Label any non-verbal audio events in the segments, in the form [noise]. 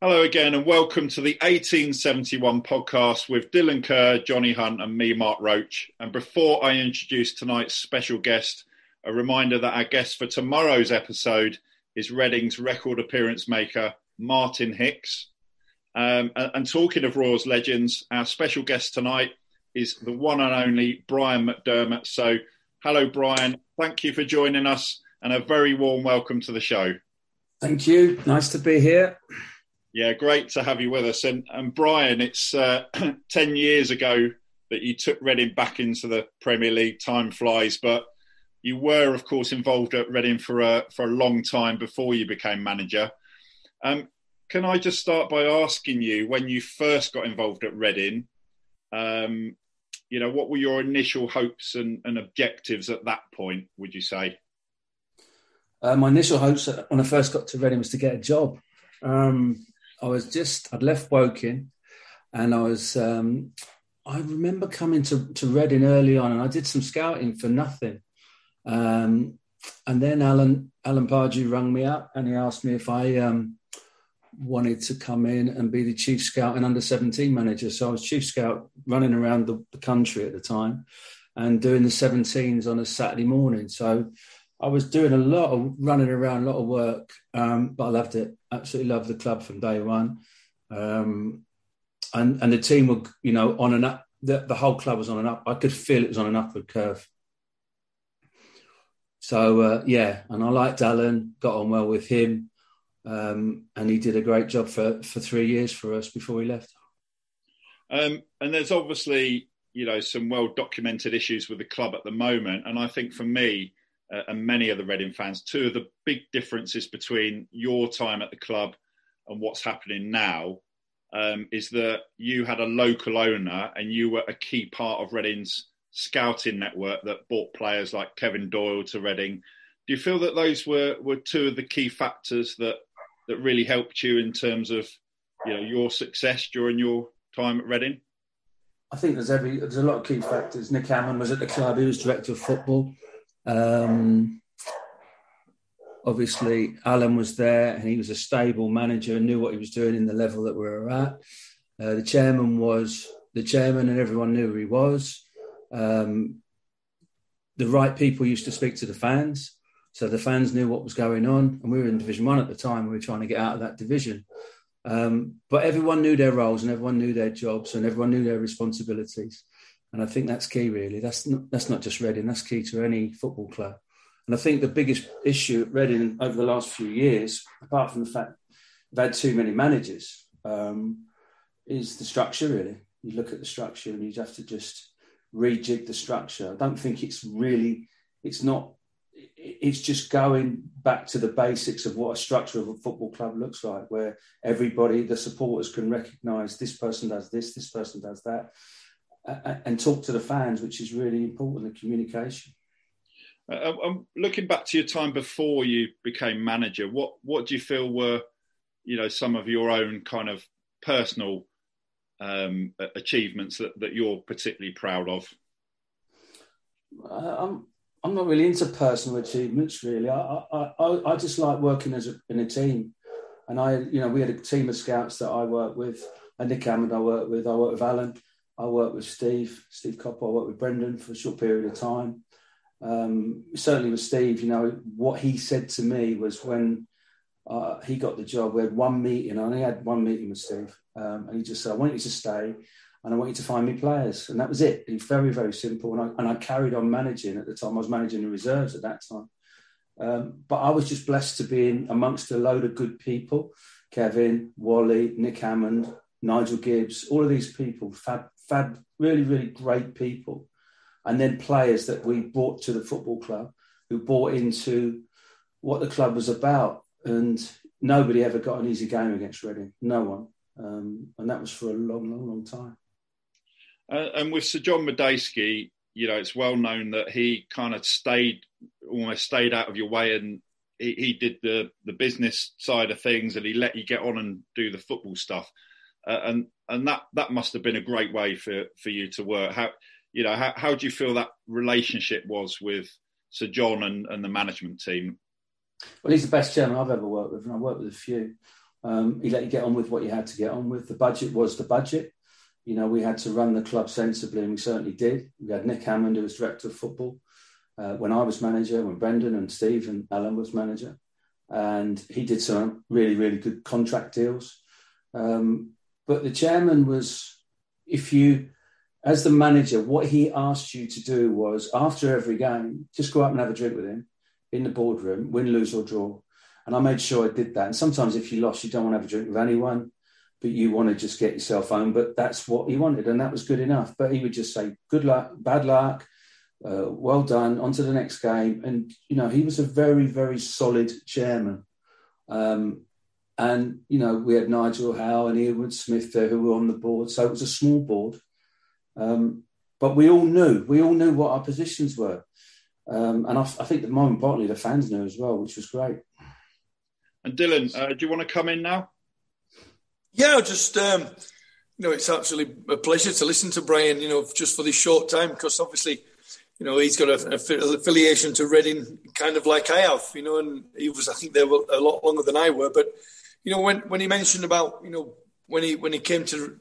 Hello again, and welcome to the 1871 podcast with Dylan Kerr, Johnny Hunt, and me, Mark Roach. And before I introduce tonight's special guest, a reminder that our guest for tomorrow's episode is Reading's record appearance maker, Martin Hicks. Um, and, and, talking of Royals legends, our special guest tonight is the one and only Brian McDermott. So, hello, Brian. Thank you for joining us, and a very warm welcome to the show. Thank you. Nice to be here. Yeah, great to have you with us. And, and Brian, it's uh, [clears throat] 10 years ago that you took Reading back into the Premier League. Time flies, but you were, of course, involved at Reading for a, for a long time before you became manager. Um, can I just start by asking you, when you first got involved at Reading, um, you know, what were your initial hopes and, and, objectives at that point, would you say? Uh, my initial hopes when I first got to Reading was to get a job. Um, I was just I'd left Woking, and I was um, I remember coming to to Reading early on, and I did some scouting for nothing. Um, and then Alan Alan Pardew rang me up, and he asked me if I um, wanted to come in and be the chief scout and under 17 manager. So I was chief scout running around the, the country at the time and doing the 17s on a Saturday morning. So I was doing a lot of running around, a lot of work, um, but I loved it. Absolutely loved the club from day one, um, and and the team were, you know, on an up. The, the whole club was on an up. I could feel it was on an upward curve. So uh, yeah, and I liked Alan, got on well with him, um, and he did a great job for for three years for us before he left. Um, and there's obviously you know some well documented issues with the club at the moment, and I think for me uh, and many other the Reading fans, two of the big differences between your time at the club and what's happening now um, is that you had a local owner and you were a key part of Reading's scouting network that brought players like Kevin Doyle to Reading. Do you feel that those were, were two of the key factors that, that really helped you in terms of you know your success during your time at Reading? I think there's every there's a lot of key factors. Nick Hammond was at the club; he was director of football. Um, obviously, Alan was there and he was a stable manager and knew what he was doing in the level that we were at. Uh, the chairman was the chairman and everyone knew who he was. Um, the right people used to speak to the fans. So the fans knew what was going on. And we were in Division One at the time. We were trying to get out of that division. Um, but everyone knew their roles and everyone knew their jobs and everyone knew their responsibilities. And I think that's key, really. That's not, that's not just Reading, that's key to any football club. And I think the biggest issue at Reading over the last few years, apart from the fact we've had too many managers, um, is the structure, really. You look at the structure and you have to just rejig the structure. I don't think it's really, it's not, it's just going back to the basics of what a structure of a football club looks like, where everybody, the supporters can recognise this person does this, this person does that and talk to the fans, which is really important. The communication. Uh, I'm um, looking back to your time before you became manager. What what do you feel were, you know some of your own kind of personal um, achievements that, that you're particularly proud of? Uh, I'm I'm not really into personal achievements. Really, I I, I, I just like working as a, in a team, and I you know we had a team of scouts that I worked with, and Nick Hammond I worked with. I worked with Alan. I worked with Steve, Steve Coppell. I worked with Brendan for a short period of time. Um, certainly with Steve, you know what he said to me was when uh, he got the job. We had one meeting. I only had one meeting with Steve, um, and he just said, "I want you to stay, and I want you to find me players." And that was it. It's very, very simple. And I, and I carried on managing at the time. I was managing the reserves at that time. Um, but I was just blessed to be in amongst a load of good people: Kevin, Wally, Nick Hammond, Nigel Gibbs, all of these people, fab, fab, really, really great people. And then players that we brought to the football club who bought into what the club was about and nobody ever got an easy game against Reading. No one, um, and that was for a long, long, long time. Uh, and with Sir John Madejski, you know, it's well known that he kind of stayed, almost stayed out of your way, and he, he, did the the business side of things, and he let you get on and do the football stuff. Uh, and and that that must have been a great way for for you to work. How you know how how do you feel that relationship was with Sir John and, and the management team? Well, he's the best chairman I've ever worked with, and I've worked with a few. Um, he let you get on with what you had to get on with. The budget was the budget. You know, we had to run the club sensibly, and we certainly did. We had Nick Hammond, who was director of football uh, when I was manager, when Brendan and Steve and Alan was manager, and he did some really, really good contract deals. Um, but the chairman was, if you, as the manager, what he asked you to do was after every game, just go up and have a drink with him in the boardroom, win, lose, or draw. And I made sure I did that. And sometimes if you lost, you don't want to have a drink with anyone, but you want to just get yourself home. But that's what he wanted, and that was good enough. But he would just say, good luck, bad luck, uh, well done, on to the next game. And, you know, he was a very, very solid chairman. Um, and, you know, we had Nigel Howe and Ian Smith there who were on the board. So it was a small board. Um, but we all knew, we all knew what our positions were. Um, and I, I, think that more importantly, the fans knew as well, which was great. And Dylan, uh, do you want to come in now? Yeah, just um, you know, it's absolutely a pleasure to listen to Brian. You know, just for this short time, because obviously, you know, he's got an affiliation to Reading, kind of like I have. You know, and he was, I think, there a lot longer than I were. But you know, when when he mentioned about, you know, when he when he came to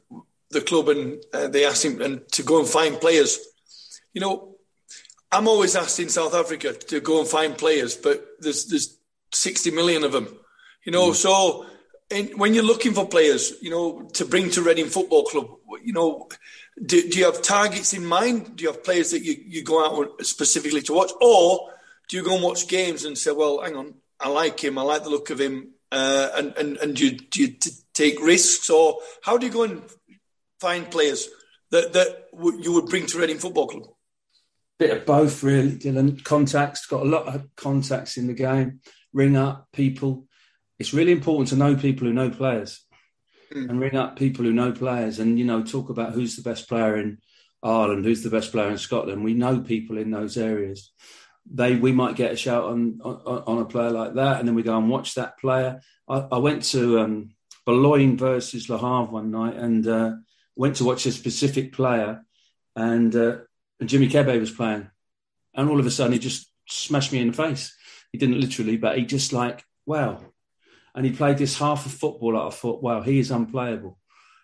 the club and uh, they asked him and to go and find players, you know, I'm always asked in South Africa to go and find players, but there's there's 60 million of them, you know. Mm. So in, when you're looking for players, you know, to bring to Reading Football Club, you know, do, do you have targets in mind? Do you have players that you, you go out specifically to watch, or do you go and watch games and say, well, hang on, I like him, I like the look of him, uh, and and and do you, do you t- take risks, or how do you go and find players that that w- you would bring to Reading Football Club? bit of both, really. Dylan contacts got a lot of contacts in the game. Ring up people. It's really important to know people who know players, mm. and ring up people who know players, and you know talk about who's the best player in Ireland, who's the best player in Scotland. We know people in those areas. They we might get a shout on on, on a player like that, and then we go and watch that player. I, I went to um, Boulogne versus Le Havre one night, and uh, went to watch a specific player, and uh, and Jimmy Kebe was playing, and all of a sudden he just smashed me in the face. He didn't literally, but he just like wow, and he played this half of football that I thought, wow, he is unplayable,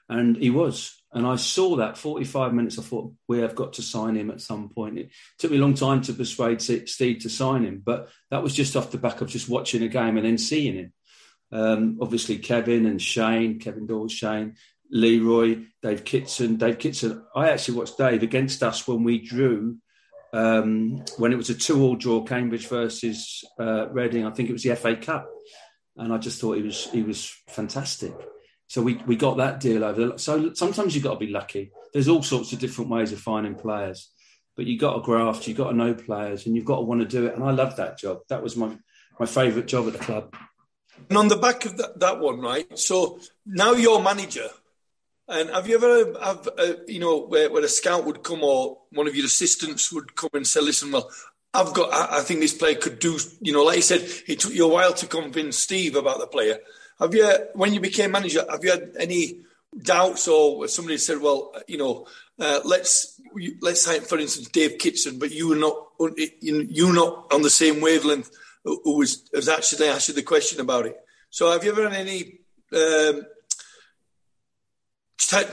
and he was. And I saw that 45 minutes. I thought we have got to sign him at some point. It took me a long time to persuade Steve to sign him, but that was just off the back of just watching a game and then seeing him. Um, obviously, Kevin and Shane, Kevin Doyle, Shane, Leroy, Dave Kitson. Dave Kitson, I actually watched Dave against us when we drew, um, when it was a two-all draw, Cambridge versus uh, Reading. I think it was the FA Cup, and I just thought he was he was fantastic. So we we got that deal over. So sometimes you've got to be lucky. There's all sorts of different ways of finding players, but you've got to graft, you've got to know players, and you've got to want to do it. And I love that job. That was my my favourite job at the club. And on the back of that, that one, right? So now you're manager and have you ever have uh, you know where, where a scout would come or one of your assistants would come and say, "Listen, well, I've got. I, I think this player could do. You know, like you said, it took you a while to convince Steve about the player. Have you, when you became manager, have you had any doubts or somebody said, well, you know, uh, let's let's say, for instance, Dave Kitson, but you were not you not on the same wavelength who was, was actually asked the question about it. So have you ever had any um,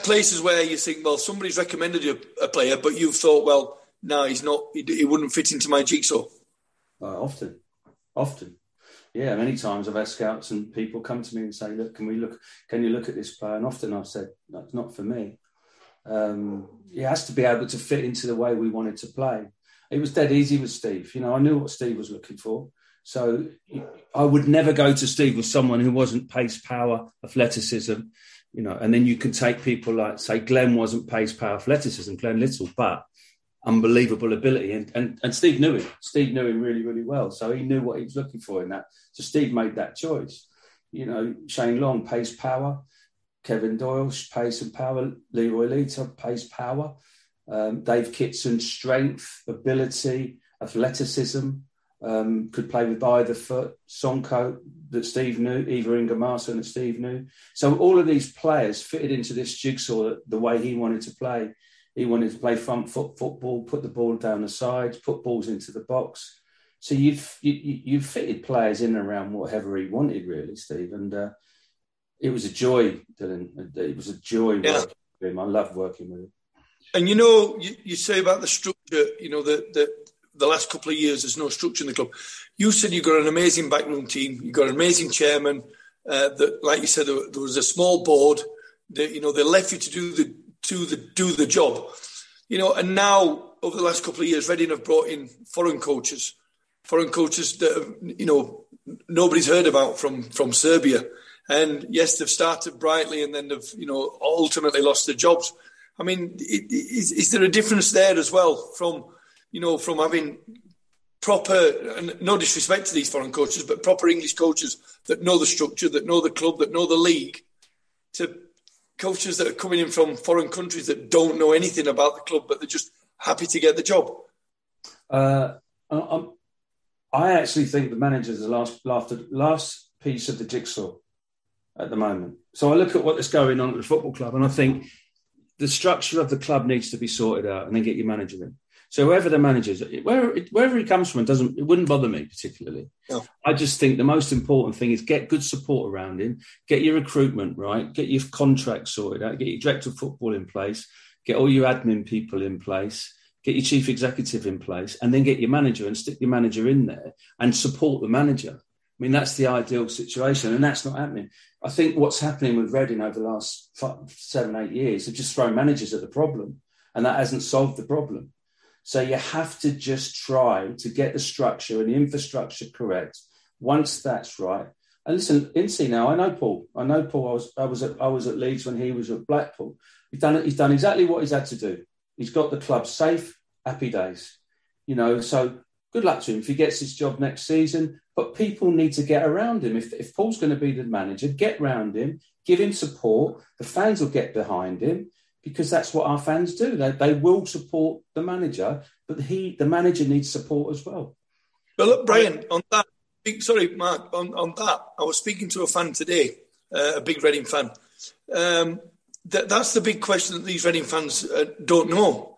places where you think, well, somebody's recommended you a player, but you've thought, well, no, he's not, he, he wouldn't fit into my jigsaw? Uh, often, often. Yeah, many times I've had scouts and people come to me and say, "Look, can we look? Can you look at this player?" And often I've said, "That's not for me." Um, he has to be able to fit into the way we wanted to play. It was dead easy with Steve. You know, I knew what Steve was looking for. So I would never go to Steve with someone who wasn't pace, power, athleticism, you know. And then you can take people like, say, Glenn wasn't pace, power, athleticism, Glenn Little, but unbelievable ability. And, and, and Steve knew him. Steve knew him really, really well. So he knew what he was looking for in that. So Steve made that choice. You know, Shane Long, pace, power. Kevin Doyle, pace and power. Leroy Lita, pace, power. Um, Dave Kitson, strength, ability, athleticism um, could play with either foot. Sonko that Steve knew, Ivar Ingimarsson that Steve knew. So all of these players fitted into this jigsaw the way he wanted to play. He wanted to play front foot football, put the ball down the sides, put balls into the box. So you've you, you fitted players in and around whatever he wanted, really, Steve. And uh, it was a joy, Dylan. It was a joy yeah. working with him. I loved working with him. And you know, you, you say about the structure. You know, the, the the last couple of years, there's no structure in the club. You said you've got an amazing backroom team. You've got an amazing chairman. Uh, that, like you said, there, there, was a small board. That you know they left you to do the to the do the job. You know, and now over the last couple of years, Reading have brought in foreign coaches, foreign coaches that have, you know nobody's heard about from from Serbia. And yes, they've started brightly, and then they've you know ultimately lost their jobs. I mean, is, is there a difference there as well from you know, from having proper, and no disrespect to these foreign coaches, but proper English coaches that know the structure, that know the club, that know the league, to coaches that are coming in from foreign countries that don't know anything about the club, but they're just happy to get the job? Uh, I'm, I actually think the manager is the last, last, last piece of the jigsaw at the moment. So I look at what's going on at the football club and I think the structure of the club needs to be sorted out and then get your manager in. So whoever the manager is, wherever, wherever he comes from, it doesn't it wouldn't bother me particularly. No. I just think the most important thing is get good support around him, get your recruitment right, get your contract sorted out, get your director of football in place, get all your admin people in place, get your chief executive in place, and then get your manager and stick your manager in there and support the manager. I mean, that's the ideal situation, and that's not happening. I think what's happening with Reading over the last five, seven, eight years have just thrown managers at the problem, and that hasn't solved the problem. So you have to just try to get the structure and the infrastructure correct. Once that's right, and listen, Ince now, I know Paul. I know Paul. I was I was at I was at Leeds when he was at Blackpool. He's done he's done exactly what he's had to do. He's got the club safe, happy days. You know, so good luck to him if he gets his job next season. But people need to get around him. If, if Paul's going to be the manager, get around him, give him support. The fans will get behind him because that's what our fans do. They, they will support the manager, but he, the manager, needs support as well. But look, Brian, on that, sorry, Mark, on, on that, I was speaking to a fan today, uh, a big Reading fan. Um, that, that's the big question that these Reading fans uh, don't know.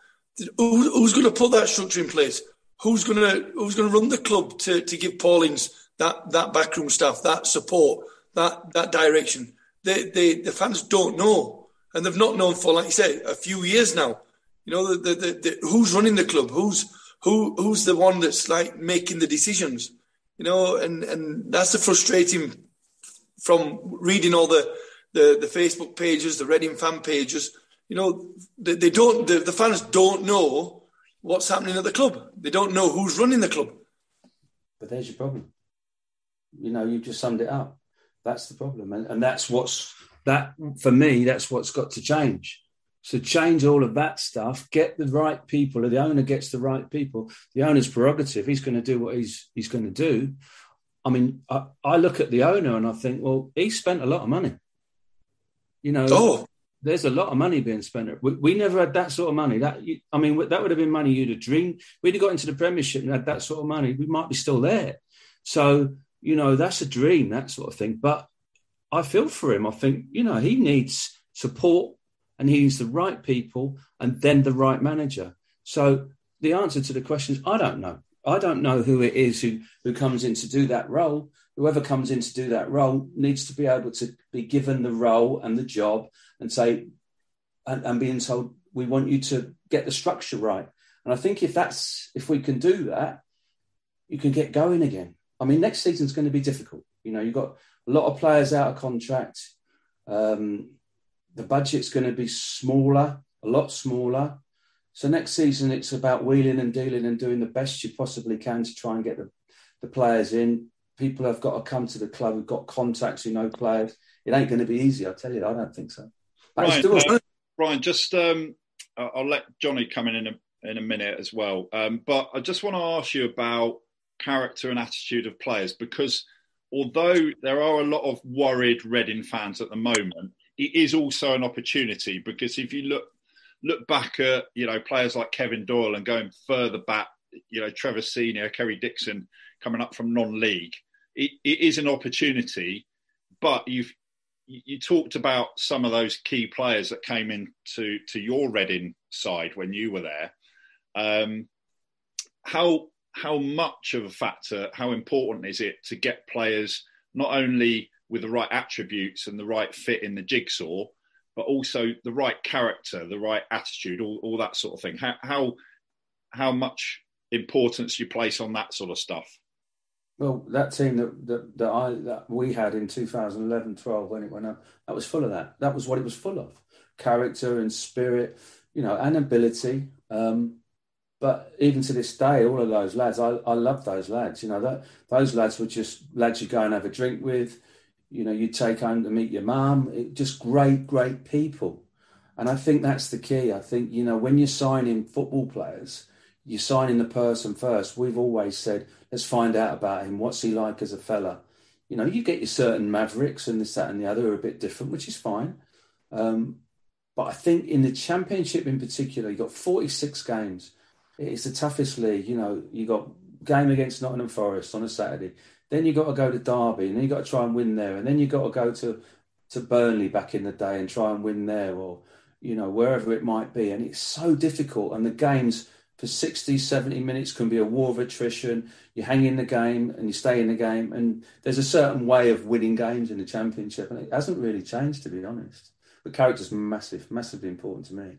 Who, who's going to put that structure in place? Who's going to who's going to run the club to, to give Paul Ince that that backroom staff, that support, that that direction? They, they, the fans don't know and they've not known for, like you say, a few years now. You know, the, the, the, who's running the club? Who's who? Who's the one that's like making the decisions? You know, and and that's the frustrating from reading all the the, the Facebook pages, the Reading fan pages. You know, they, they don't. The, the fans don't know what's happening at the club. They don't know who's running the club. But there's your problem. You know, you just summed it up. That's the problem, and, and that's what's that for me, that's what's got to change. So change all of that stuff, get the right people. The owner gets the right people. The owner's prerogative. He's going to do what he's he's going to do. I mean, I, I look at the owner and I think, well, he spent a lot of money. You know, oh. there's a lot of money being spent. We, we never had that sort of money. That I mean, that would have been money you'd have dreamed. We'd have got into the Premiership and had that sort of money. We might be still there. So you know, that's a dream, that sort of thing. But I feel for him. I think you know he needs support and he needs the right people and then the right manager. So the answer to the question is I don't know. I don't know who it is who who comes in to do that role. Whoever comes in to do that role needs to be able to be given the role and the job and say and, and being told we want you to get the structure right. And I think if that's if we can do that, you can get going again. I mean, next season's going to be difficult. You know, you've got a lot of players out of contract. Um, the budget's going to be smaller, a lot smaller. So next season, it's about wheeling and dealing and doing the best you possibly can to try and get the, the players in. People have got to come to the club who've got contacts, who know players. It ain't going to be easy, I tell you. I don't think so. Brian, still- uh, Brian, just um, I'll let Johnny come in in a, in a minute as well. Um, but I just want to ask you about character and attitude of players because although there are a lot of worried Reading fans at the moment, it is also an opportunity because if you look look back at you know players like Kevin Doyle and going further back, you know Trevor Senior, Kerry Dixon coming up from non-league, it, it is an opportunity. But you've you talked about some of those key players that came into to your Reading side when you were there. Um, how how much of a factor, how important is it to get players not only with the right attributes and the right fit in the jigsaw, but also the right character, the right attitude, all, all that sort of thing. How, how how much importance you place on that sort of stuff? Well, that team that that, that I that we had in 2011, 12 when it went up, that was full of that. That was what it was full of: character and spirit, you know, and ability. Um, but even to this day, all of those lads, I, I love those lads. You know, that those lads were just lads you go and have a drink with. You know, you take home to meet your mum. Just great, great people. And I think that's the key. I think, you know, when you're signing football players, you're signing the person first. We've always said, let's find out about him. What's he like as a fella? You know, you get your certain mavericks and this, that, and the other are a bit different, which is fine. Um, but I think in the championship in particular, you've got 46 games it's the toughest league. You know, you got game against Nottingham Forest on a Saturday. Then you got to go to Derby, and then you got to try and win there, and then you got to go to to Burnley back in the day and try and win there, or you know wherever it might be. And it's so difficult, and the games for 60, 70 minutes can be a war of attrition. You hang in the game and you stay in the game, and there's a certain way of winning games in the championship, and it hasn't really changed to be honest. But character's massive, massively important to me.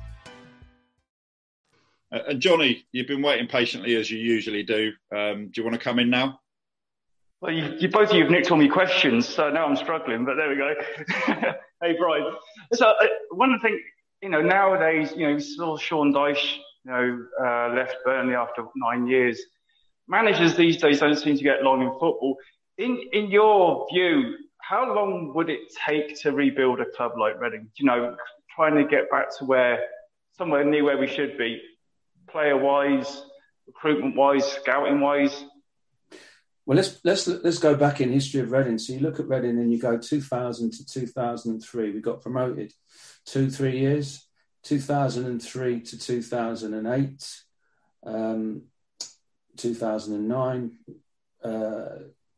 Uh, and Johnny, you've been waiting patiently as you usually do. Um, do you want to come in now? Well, you, you, both of you have nicked all my questions, so now I'm struggling. But there we go. [laughs] hey, Brian. So uh, one things, you know, nowadays, you know, saw Sean Dyche, you know, uh, left Burnley after nine years. Managers these days don't seem to get long in football. In in your view, how long would it take to rebuild a club like Reading? You know, trying to get back to where somewhere near where we should be player wise, recruitment wise, scouting wise? Well, let's let's let's go back in history of Reading. So you look at Reading and you go 2000 to 2003. We got promoted two three years. 2003 to 2008, um, 2009. Uh,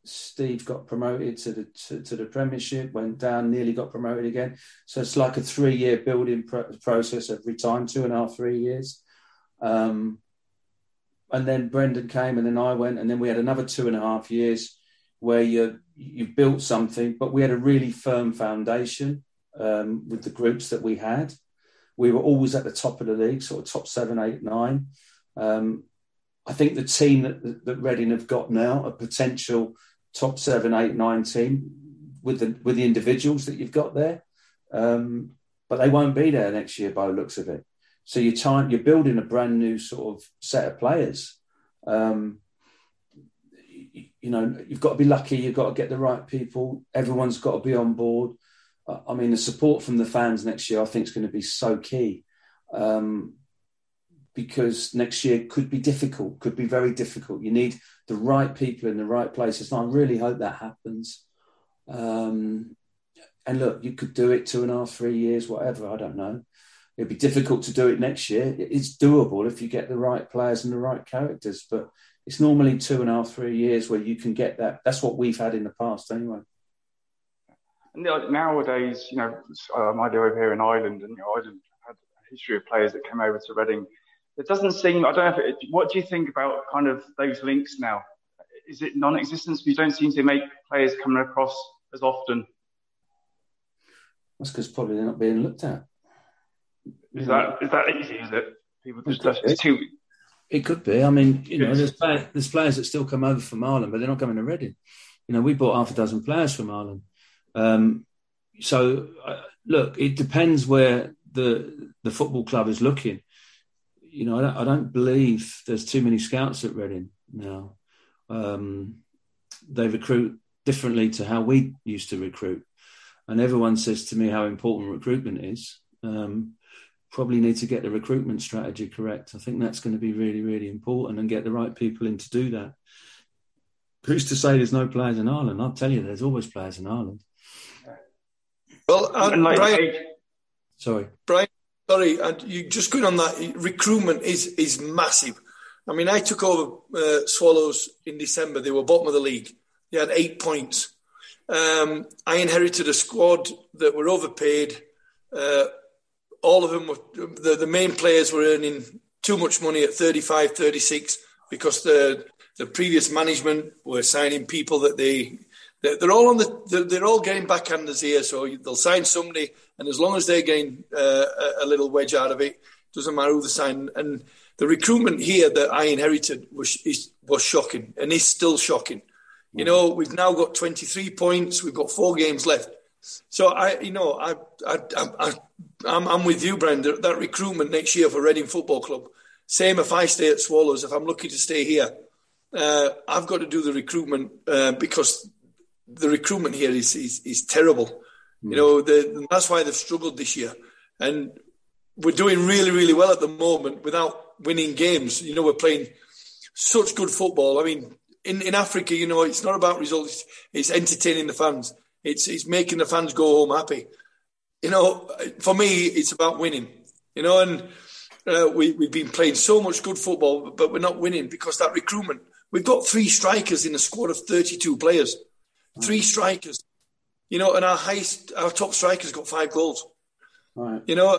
Steve got promoted to the to, to, the Premiership, went down, nearly got promoted again. So it's like a three year building pro- process every time, two and a half, three years. Um, and then Brendan came, and then I went, and then we had another two and a half years where you you built something, but we had a really firm foundation um, with the groups that we had. We were always at the top of the league, sort of top seven, eight, nine. Um, I think the team that, that Reading have got now, a potential top seven, eight, nine team with the with the individuals that you've got there, um, but they won't be there next year by the looks of it. So you're time you're building a brand new sort of set of players. Um, you, know, you've got to be lucky. You've got to get the right people. Everyone's got to be on board. I mean, the support from the fans next year, I think, is going to be so key. Um, because next year could be difficult, could be very difficult. You need the right people in the right places. And I really hope that happens. Um, and look, you could do it two and a half, three years, whatever. I don't know. It'd be difficult to do it next year. It's doable if you get the right players and the right characters, but it's normally two and a half, three years where you can get that. That's what we've had in the past, anyway. Nowadays, you know, um, I live over here in Ireland, and you know, Ireland had a history of players that came over to Reading. It doesn't seem. I don't know. It, what do you think about kind of those links now? Is it non-existent? You don't seem to make players coming across as often. That's because probably they're not being looked at. Is that is that easy? Is it? People just that's too. It could be. I mean, you know, there's players, there's players that still come over from Ireland, but they're not coming to Reading. You know, we bought half a dozen players from Ireland. Um, so, uh, look, it depends where the the football club is looking. You know, I don't, I don't believe there's too many scouts at Reading now. Um, they recruit differently to how we used to recruit, and everyone says to me how important recruitment is. Um, probably need to get the recruitment strategy correct. I think that's going to be really, really important and get the right people in to do that. Who's to say there's no players in Ireland? I'll tell you, there's always players in Ireland. Well, uh, Brian, sorry, Brian, sorry, and you just going on that recruitment is is massive. I mean, I took over uh, Swallows in December. They were bottom of the league. They had eight points. Um, I inherited a squad that were overpaid. Uh, all of them were the, the main players were earning too much money at 35, 36 because the the previous management were signing people that they they're all on the they're, all getting backhanders here. So they'll sign somebody, and as long as they're getting uh, a, little wedge out of it, doesn't matter who they sign. And the recruitment here that I inherited was is, was shocking, and is still shocking. You know, we've now got 23 points. We've got four games left. So I, you know, I, I, I, I'm, I'm with you, Brendan. That recruitment next year for Reading Football Club. Same if I stay at Swallows. If I'm lucky to stay here, uh, I've got to do the recruitment uh, because the recruitment here is is, is terrible. Mm. You know, the, that's why they've struggled this year, and we're doing really, really well at the moment without winning games. You know, we're playing such good football. I mean, in, in Africa, you know, it's not about results; it's entertaining the fans. It's it's making the fans go home happy. You know, for me, it's about winning. You know, and uh, we we've been playing so much good football, but we're not winning because that recruitment. We've got three strikers in a squad of thirty-two players. Three strikers. You know, and our highest, our top striker's got five goals. Right. You know,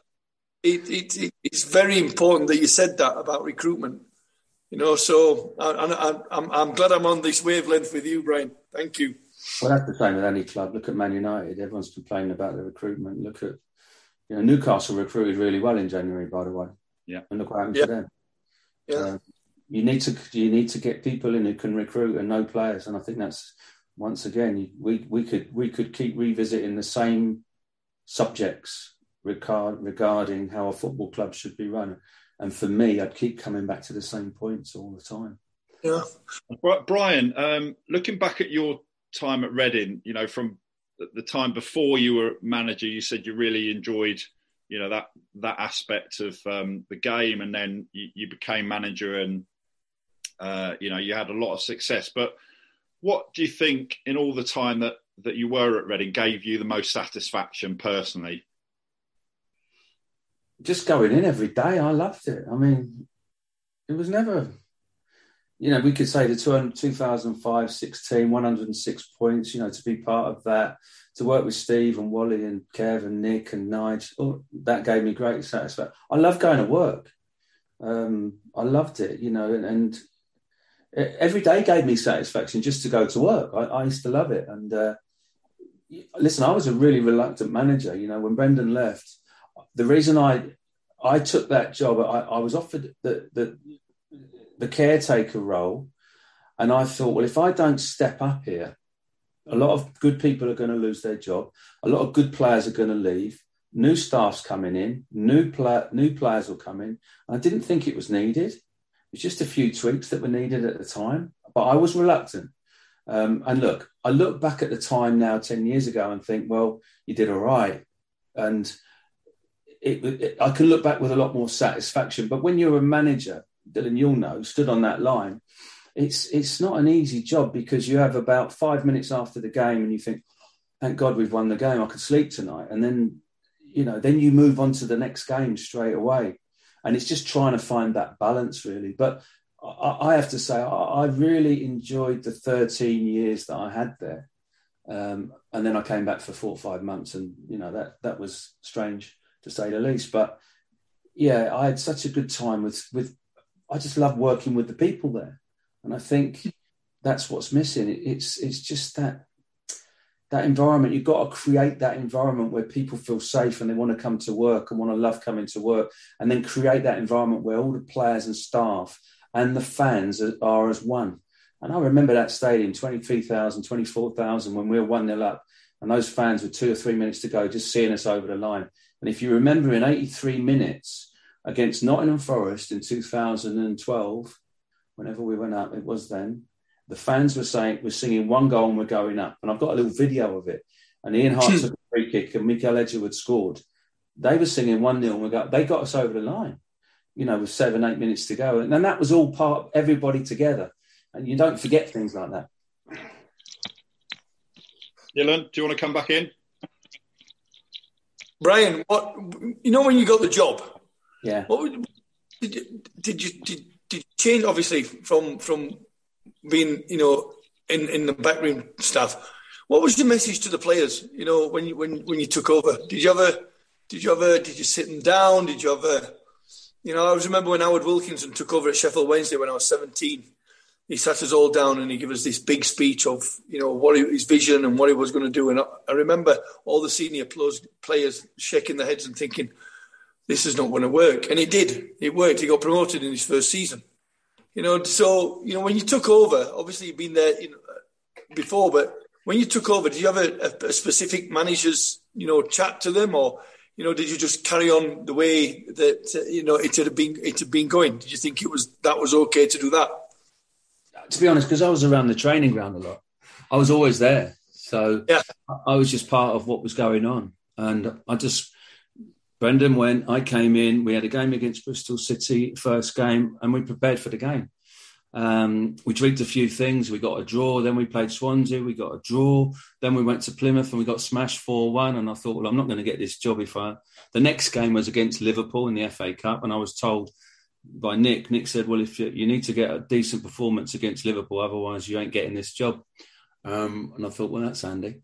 it, it, it, it's very important that you said that about recruitment. You know, so I, I, I'm, I'm glad I'm on this wavelength with you, Brian. Thank you. Well, that's the same with any club. Look at Man United. Everyone's complaining about the recruitment. Look at, you know, Newcastle recruited really well in January, by the way. Yeah. And look what happened yeah. to them. Yeah. Uh, you need to you need to get people in who can recruit and know players, and I think that's once again we we could we could keep revisiting the same subjects regard, regarding how a football club should be run, and for me, I'd keep coming back to the same points all the time. Yeah, Brian, um, looking back at your time at Reading, you know, from the time before you were manager, you said you really enjoyed, you know, that that aspect of um, the game, and then you, you became manager, and uh, you know, you had a lot of success. But what do you think, in all the time that that you were at Reading, gave you the most satisfaction personally? Just going in every day, I loved it. I mean, it was never you know, we could say the 2005 16, 106 points, you know, to be part of that, to work with Steve and Wally and Kev and Nick and Nigel, oh, that gave me great satisfaction. I love going to work. Um, I loved it, you know, and, and, every day gave me satisfaction just to go to work. I, I used to love it. And uh, listen, I was a really reluctant manager, you know, when Brendan left. The reason I I took that job, I, I was offered the, the the caretaker role. And I thought, well, if I don't step up here, a lot of good people are going to lose their job. A lot of good players are going to leave. New staff's coming in. New play, new players will come in. I didn't think it was needed. It was just a few tweaks that were needed at the time. But I was reluctant. Um, and look, I look back at the time now, 10 years ago, and think, well, you did all right. And it, it, I can look back with a lot more satisfaction. But when you're a manager, Dylan, you'll know, stood on that line, it's it's not an easy job because you have about five minutes after the game and you think, thank God we've won the game. I could sleep tonight. And then, you know, then you move on to the next game straight away. And it's just trying to find that balance, really. But I, I have to say, I, I, really enjoyed the 13 years that I had there. Um, and then I came back for four or five months, and you know that that was strange to say the least. But yeah, I had such a good time with with. I just love working with the people there, and I think that's what's missing. It's it's just that that environment. You've got to create that environment where people feel safe and they want to come to work and want to love coming to work, and then create that environment where all the players and staff and the fans are, are as one. And I remember that stadium, 23,000, 24,000, when we were 1 0 up, and those fans with two or three minutes to go, just seeing us over the line. And if you remember, in 83 minutes against Nottingham Forest in 2012, whenever we went up, it was then, the fans were saying, we're singing one goal and we're going up. And I've got a little video of it. And Ian Harte took a free kick and Mikele Leigertwood scored. They were singing 1 0 and we got, they got us over the line you know, with seven, eight minutes to go. And, and that was all part, everybody together. And you don't forget things like that. Dylan, do you want to come back in? Brian, what you know when you got the job? Yeah. What did you, did you did, did you change obviously from from being you know in in the backroom staff? What was the message to the players? You know when you when when you took over, did you ever did you ever did you sit them down? Did you ever you know, I always remember when Howard Wilkinson took over at Sheffield Wednesday when I was 17. He sat us all down and he gave us this big speech of, you know, what his vision and what he was going to do. And I remember all the senior players shaking their heads and thinking, this is not going to work. And it did. It worked. He got promoted in his first season. You know, so, you know, when you took over, obviously you've been there you know, before, but when you took over, did you have a, a specific manager's, you know, chat to them or you know, did you just carry on the way that you know it had been it had been going? Did you think it was that was okay to do that? To be honest, because I was around the training ground a lot, I was always there, so yeah. I was just part of what was going on, and I just Brendan went, I came in, we had a game against Bristol City, first game, and we prepared for the game. Um, we tweaked a few things. We got a draw. Then we played Swansea. We got a draw. Then we went to Plymouth and we got smashed 4 1. And I thought, well, I'm not going to get this job if I. The next game was against Liverpool in the FA Cup. And I was told by Nick, Nick said, well, if you, you need to get a decent performance against Liverpool, otherwise you ain't getting this job. Um, and I thought, well, that's handy.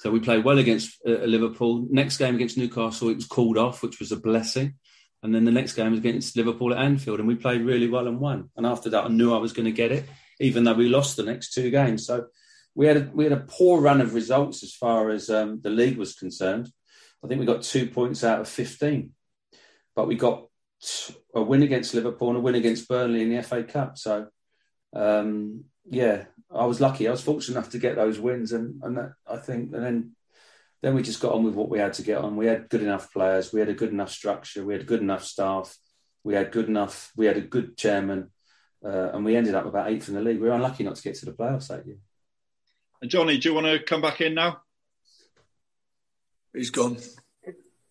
So we played well against uh, Liverpool. Next game against Newcastle, it was called off, which was a blessing. And then the next game was against Liverpool at Anfield, and we played really well and won. And after that, I knew I was going to get it, even though we lost the next two games. So we had a, we had a poor run of results as far as um, the league was concerned. I think we got two points out of fifteen, but we got a win against Liverpool and a win against Burnley in the FA Cup. So um, yeah, I was lucky. I was fortunate enough to get those wins, and and that, I think, and then then we just got on with what we had to get on. We had good enough players. We had a good enough structure. We had good enough staff. We had good enough. We had a good chairman, uh, and we ended up about eighth in the league. We were unlucky not to get to the playoffs that year. And Johnny, do you want to come back in now? He's gone.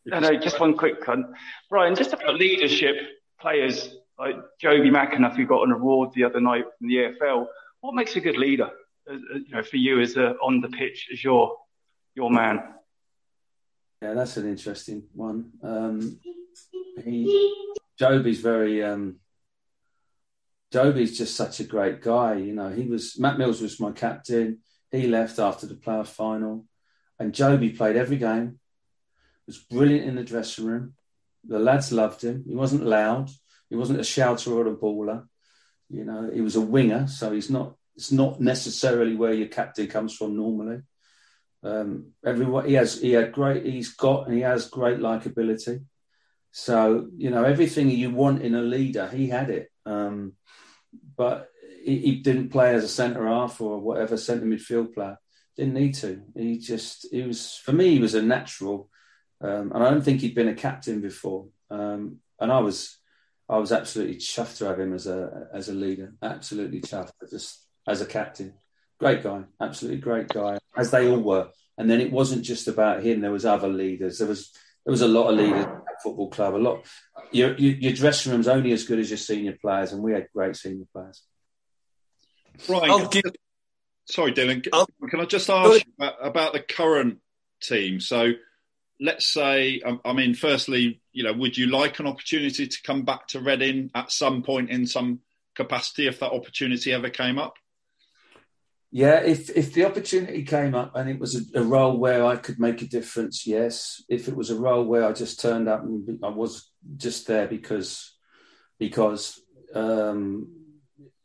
No, no, just one quick one. Brian, just about leadership players like Jobi McAnuff, who got an award the other night from the EFL. What makes a good leader? Uh, uh, you know, for you as a, on the pitch as your your man. Yeah, that's an interesting one. Um, he, Jobi's very. Um, Jobi's just such a great guy. You know, he was Matt Mills was my captain. He left after the playoff final, and Joby played every game. Was brilliant in the dressing room. The lads loved him. He wasn't loud. He wasn't a shouter or a baller. You know, he was a winger, so he's not. It's not necessarily where your captain comes from normally. Um, everyone he has he had great he's got and he has great likability. So you know everything you want in a leader, he had it. Um, but he, he, didn't play as a centre half or whatever centre midfield player. Didn't need to. He just he was for me he was a natural, um, and I don't think he'd been a captain before. Um, and I was I was absolutely chuffed to have him as a as a leader. Absolutely chuffed, just as a captain. great guy, absolutely great guy, as they all were. And then it wasn't just about him. There was other leaders. There was there was a lot of leaders at football club. A lot. Your, your, your dressing room's only as good as your senior players, and we had great senior players. Right. Sorry, Dylan. Can I just ask you about, about the current team? So, let's say, um, I mean, firstly, you know, would you like an opportunity to come back to Reading at some point in some capacity if that opportunity ever came up? Yeah, if if the opportunity came up and it was a, a, role where I could make a difference, yes. If it was a role where I just turned up and I was just there because because um,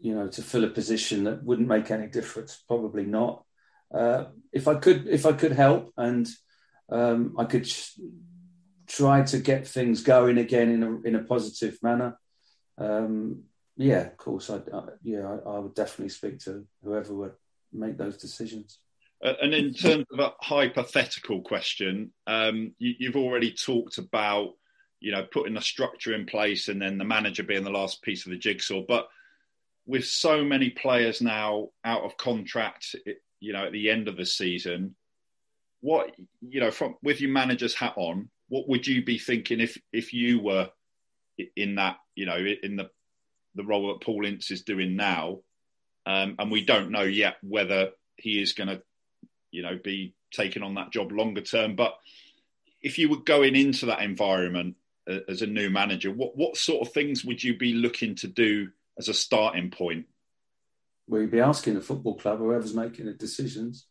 you know to fill a position that wouldn't make any difference, probably not. Uh, if I could if I could help and um, I could try to get things going again in a in a positive manner. Um, yeah, of course, I, I yeah I, I would definitely speak to whoever would make those decisions. Uh, and in terms of a hypothetical question, um, you, have already talked about, you know, putting a structure in place and then the manager being the last piece of the jigsaw. But with so many players now out of contract, you know, at the end of the season, what you know, from with your manager's hat on, what would you be thinking if if you were in that, you know, in the the role that Paul Ince is doing now? Um, and we don't know yet whether he is going to, you know, be taking on that job longer term. But if you were going into that environment uh, as a new manager, what what sort of things would you be looking to do as a starting point? Well, you'd be asking the football club, whoever's making the decisions,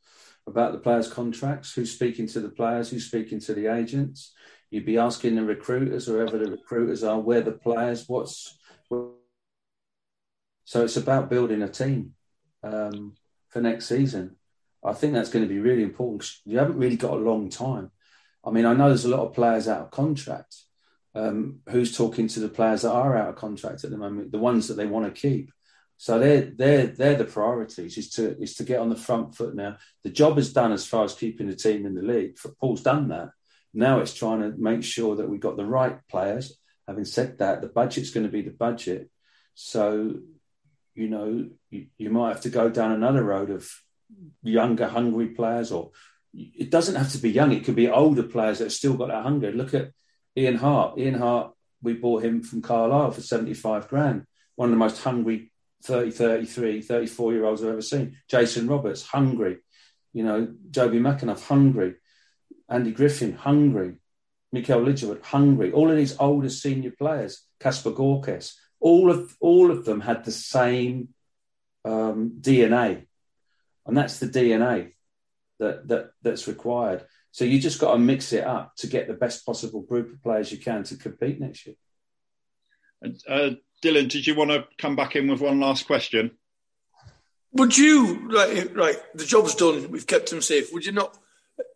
about the players' contracts, who's speaking to the players, who's speaking to the agents. You'd be asking the recruiters, or whoever the recruiters are, where the players, what's so it's about building a team um, for next season. I think that's going to be really important. You haven't really got a long time. I mean, I know there's a lot of players out of contract. Um, who's talking to the players that are out of contract at the moment? The ones that they want to keep. So they're they're they're the priorities. Is to is to get on the front foot now. The job is done as far as keeping the team in the league. Paul's done that. Now it's trying to make sure that we've got the right players. Having said that, the budget's going to be the budget. So you know, you, you might have to go down another road of younger, hungry players, or it doesn't have to be young. It could be older players that have still got that hunger. Look at Ian Harte. Ian Harte, we bought him from Carlisle for 75 grand. One of the most hungry 30, 33, 34 year olds I've ever seen. Jason Roberts, hungry. You know, Jobi McAnuff, hungry. Andy Griffin, hungry. Mikele Leigertwood, hungry. All of these older senior players, Kaspars Gorkšs, all of all of them had the same um, DNA, and that's the DNA that that that's required. So you just got to mix it up to get the best possible group of players you can to compete next year. Uh, Dylan, did you want to come back in with one last question? Would you right? Right, the job's done. We've kept him safe. Would you not?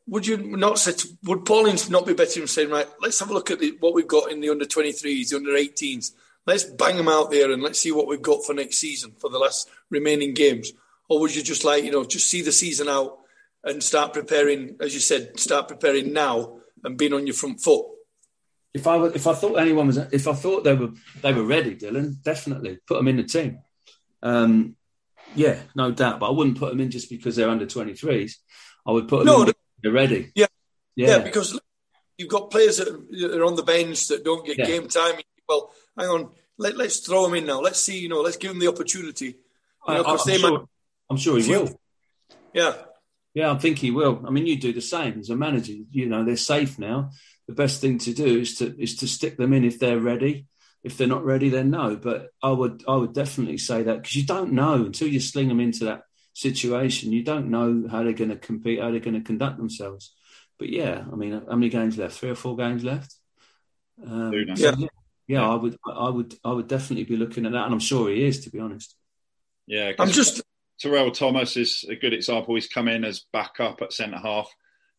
Would you not say? Would Paul Ince not be better in saying, right? Let's have a look at the, what we've got in the under twenty threes, the under 18s let's bang them out there and let's see what we've got for next season for the last remaining games? Or would you just like, you know, just see the season out and start preparing, as you said, start preparing now and being on your front foot? If I if I thought anyone was, if I thought they were they were ready, Dylan, definitely put them in the team. Um, yeah, no doubt. But I wouldn't put them in just because they're under twenty threes. I would put them no, in. They're ready. Yeah, yeah, yeah, because you've got players that are on the bench that don't get yeah. game time. Well, hang on, let, us throw them in now. Let's see, you know, let's give them the opportunity. You know, I, am sure, might... I'm sure he will. Yeah. Yeah, I think he will. I mean, you do the same as a manager. You know, they're safe now. The best thing to do is to is to stick them in if they're ready. If they're not ready, then no. But I would I would definitely say that because you don't know until you sling them into that situation. You don't know how they're going to compete, how they're going to conduct themselves. But yeah, I mean, how many games left? Three or four games left. Um, yeah. So, yeah, I would, I would, I would definitely be looking at that, and I'm sure he is, to be honest. Yeah, I'm just Terrell Thomas is a good example. He's come in as backup at centre half.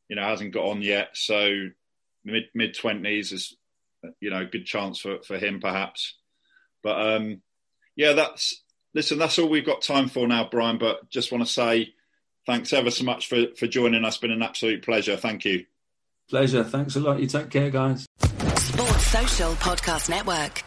You know, hasn't got on yet, so mid mid twenties is you know a good chance for for him perhaps. But um, yeah, that's listen. That's all we've got time for now, Brian. But just want to say thanks ever so much for for joining us. Been an absolute pleasure. Thank you. Pleasure. Thanks a lot. You take care, guys. Sports Social Podcast Network.